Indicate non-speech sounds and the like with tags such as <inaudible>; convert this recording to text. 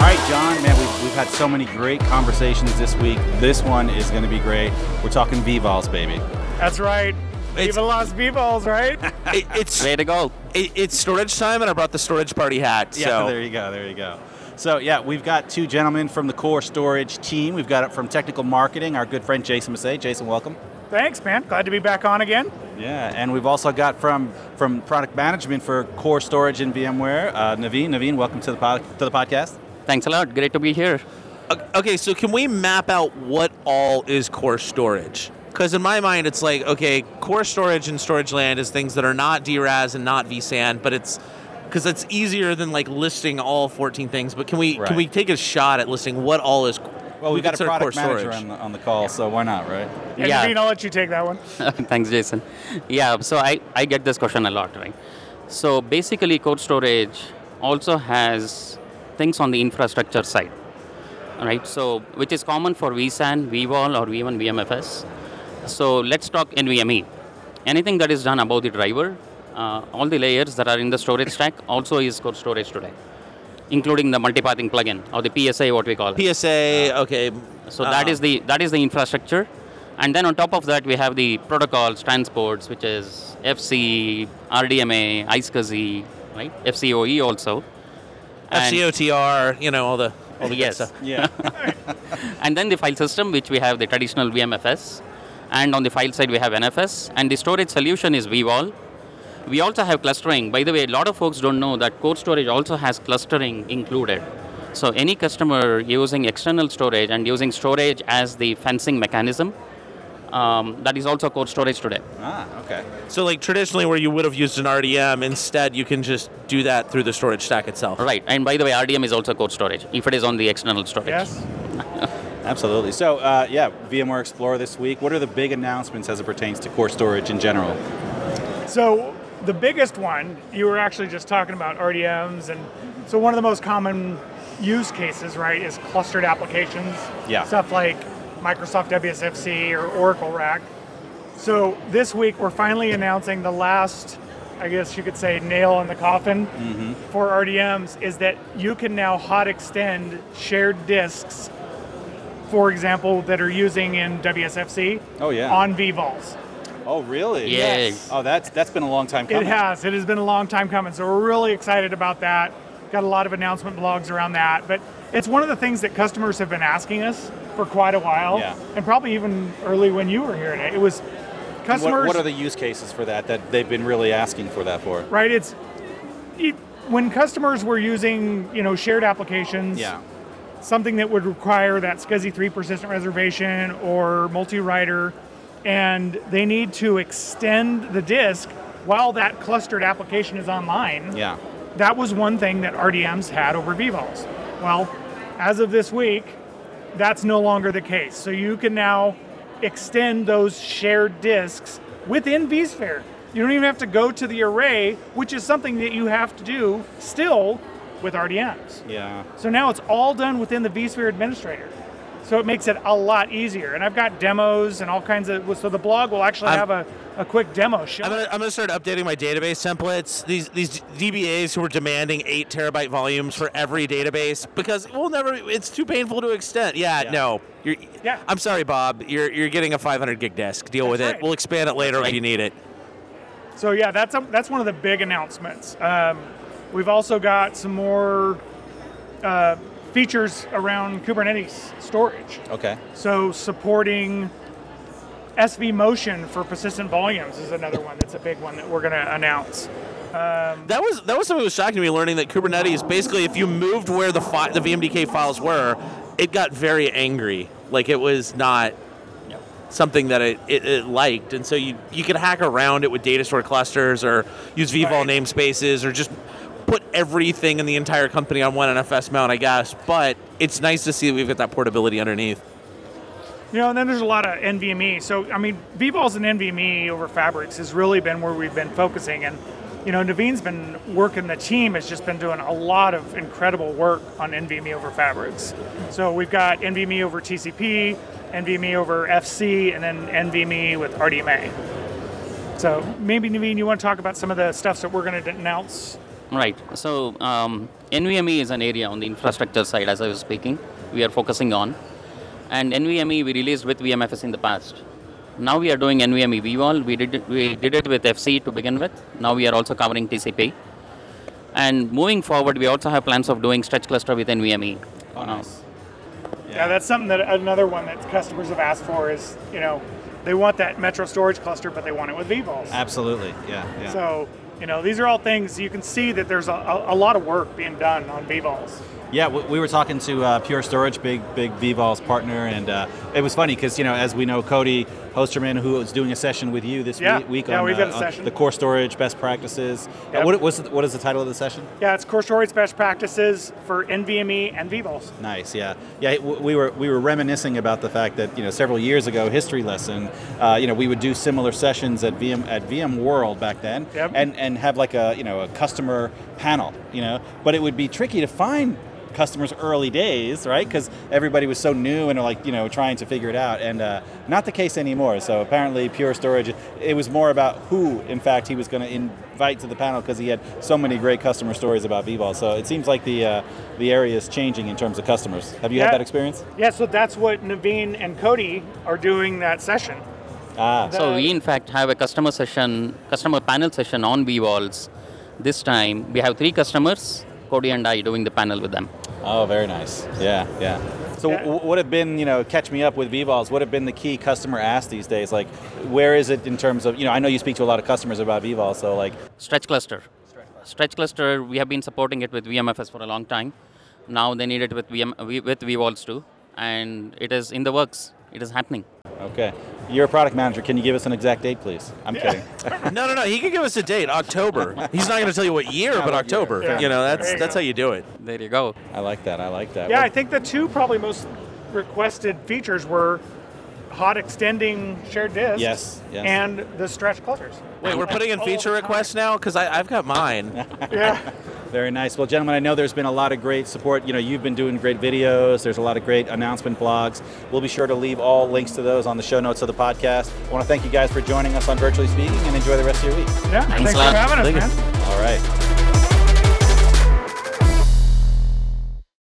All right, John, man, we've, we've had so many great conversations this week. This one is going to be great. We're talking VVols, baby. That's right. It's- Viva Las vVols, right? <laughs> It, it's Way to go. it, it's storage time, and I brought the storage party hat. Yeah, so there you go, there you go. So, yeah, we've got two gentlemen from the Core Storage team. We've got it from technical marketing, our good friend Jason Massae. Jason, welcome. Thanks, man. Glad to be back on again. Yeah, and we've also got from from product management for Core Storage and VMware, uh, Naveen. Naveen, welcome to the pod, to the podcast. Thanks a lot. Great to be here. Okay, so can we map out what all is core storage? Because in my mind, it's like okay, core storage and storage land is things that are not DRAS and not vSAN, but it's because it's easier than like listing all 14 things. But can we Right. can we take a shot at listing what all is? Well, we we've got a product core manager on the, on the call, so why not, right? And Yeah. Naveen, I'll let you take that one. <laughs> Thanks, Jason. Yeah, so I, I get this question a lot, right? So basically, core storage also has things on the infrastructure side, right? So which is common for vSAN, vVol, or even VMFS. So let's talk NVMe. Anything that is done above the driver, uh, all the layers that are in the storage stack also is core storage today, including the multipathing plugin or the PSA, what we call. it. PSA. okay. So that uh, is the that is the infrastructure, and then on top of that we have the protocols, transports, which is FC, RDMA, iSCSI, right? FCOE also. And- FCOTR. You know all the all the Yes. stuff. <laughs> Yeah. <laughs> and then the file system, which we have the traditional VMFS, and on the file side we have NFS, and the storage solution is vVol. We also have clustering. By the way, a lot of folks don't know that core storage also has clustering included. So any customer using external storage and using storage as the fencing mechanism, um, that is also core storage today. ah, okay. So like traditionally, where you would have used an RDM, instead you can just do that through the storage stack itself. Right. And by the way, RDM is also core storage if it is on the external storage. Yes. <laughs> Absolutely. So, uh, yeah, VMware Explorer this week. What are the big announcements as it pertains to core storage in general? So the biggest one, you were actually just talking about RDMs, and so one of the most common use cases, right, is clustered applications. Yeah. Stuff like Microsoft WSFC or Oracle RAC. So this week we're finally announcing the last, I guess you could say, nail in the coffin mm-hmm. for RDMs is that you can now hot extend shared disks, for example, that are using in WSFC Oh, yeah. on vVols. Oh, really? Yay. Yes. Oh, that's that's been a long time coming. It has. It has been a long time coming. So we're really excited about that. Got a lot of announcement blogs around that. But it's one of the things that customers have been asking us for quite a while. Yeah. And probably even early when you were here today. It was What, customers. what are the use cases for that that they've been really asking for that for? right? It's it, when customers were using, you know, shared applications. Yeah. something that would require that SCSI 3 persistent reservation or multi-writer, and they need to extend the disk while that clustered application is online. Yeah. That was one thing that RDMs had over vVols. Well, as of this week, that's no longer the case. So you can now extend those shared disks within vSphere. You don't even have to go to the array, which is something that you have to do still with RDMs. Yeah. So now it's all done within the vSphere administrator. So it makes it a lot easier. And I've got demos and all kinds of. So the blog will actually I'm- have a, a quick demo show. I'm gonna, I'm gonna start updating my database templates. These these DBAs who are demanding eight terabyte volumes for every database because we'll never. It's too painful to extend. Yeah, Yeah. no. You're, Yeah. I'm sorry, Bob. You're you're getting a 500 gig disk. Deal That's with it. We'll expand it later if you need it. So yeah, that's a, that's one of the big announcements. Um, we've also got some more uh, features around Kubernetes storage. Okay. So supporting SV Motion for persistent volumes is another one that's a big one that we're going to announce. Um, that was that was something that was shocking to me. Learning that Kubernetes basically, if you moved where the fi- the VMDK files were, it got very angry. Like it was not something that it, it, it liked, and so you you could hack around it with data store clusters or use vVol Right. namespaces or just put everything in the entire company on one NFS mount, I guess. But it's nice to see that we've got that portability underneath. You know, and then there's a lot of NVMe. So, I mean, vVols and NVMe over Fabrics has really been where we've been focusing. And, you know, Naveen's been working, the team has just been doing a lot of incredible work on NVMe over Fabrics. So we've got NVMe over TCP, NVMe over FC, and then NVMe with RDMA. So maybe, Naveen, you want to talk about some of the stuff that we're going to announce Right. So um, NVMe is an area on the infrastructure side, as I was speaking, we are focusing on. And NVMe we released with VMFS in the past. Now we are doing NVMe vVol. We did it, we did it with FC to begin with. Now we are also covering TCP. And moving forward, we also have plans of doing stretch cluster with NVMe. Oh, Uh, nice. Yeah, that's something that another one that customers have asked for is, you know, they want that Metro storage cluster, but they want it with vVols. Absolutely. Yeah. yeah. So, you know, these are all things you can see that there's a, a, lot of work being done on vVols. Yeah, we, we were talking to uh, Pure Storage, big big vVols partner, and uh, it was funny because you know, as we know, Cody Hosterman, who was doing a session with you this Yeah, week, yeah, on, we've uh, got a on session. the core storage best practices. Uh, Yep. what, what's what is the title of the session? Yeah, it's core storage best practices for NVMe and vVols. Nice, yeah, yeah. We were we were reminiscing about the fact that you know several years ago, history lesson, uh, you know, we would do similar sessions at VM at VMworld back then, Yep. and and have like a you know a customer panel, you know, but it would be tricky to find customers early days, right? Because everybody was so new and like you know trying to figure it out, and uh, not the case anymore. So apparently, Pure Storage, it was more about who, in fact, he was going to invite to the panel because he had so many great customer stories about vVol. So it seems like the uh, the area is changing in terms of customers. Have you Yeah. had that experience? Yeah, so that's what Naveen and Cody are doing that session. Ah, The- So we in fact have a customer session, customer panel session on vVols. This time we have three customers, Cody and I doing the panel with them. Oh, very nice. Yeah, yeah. So Yeah. w- what have been, you know, catch me up with vVols? What have been the key customer asks these days? Like, where is it in terms of, you know, I know you speak to a lot of customers about vVols, so like, Stretch cluster. Stretch cluster, we have been supporting it with VMFS for a long time. Now they need it with VM, v- with vVols too, and it is in the works. It is happening. Okay, you're a product manager. Can you give us an exact date, please? I'm kidding. <laughs> No, no, no. He can give us a date, October. He's not going to tell you what year, but what October. year. You know, There that's you that's go. how you do it. There you go. I like that. I like that. Yeah, Well, I think the two probably most requested features were hot extending shared disk Yes, yes. and the stretch clusters. Wait, we're putting in All feature time. requests oh. now because I've got mine. Yeah. <laughs> Very nice. Well, gentlemen, I know there's been a lot of great support. You know, you've been doing great videos. There's a lot of great announcement blogs. We'll be sure to leave all links to those on the show notes of the podcast. I want to thank you guys for joining us on Virtually Speaking and enjoy the rest of your week. Yeah. Thanks Thanks, a for having us, Thank you. man. All right.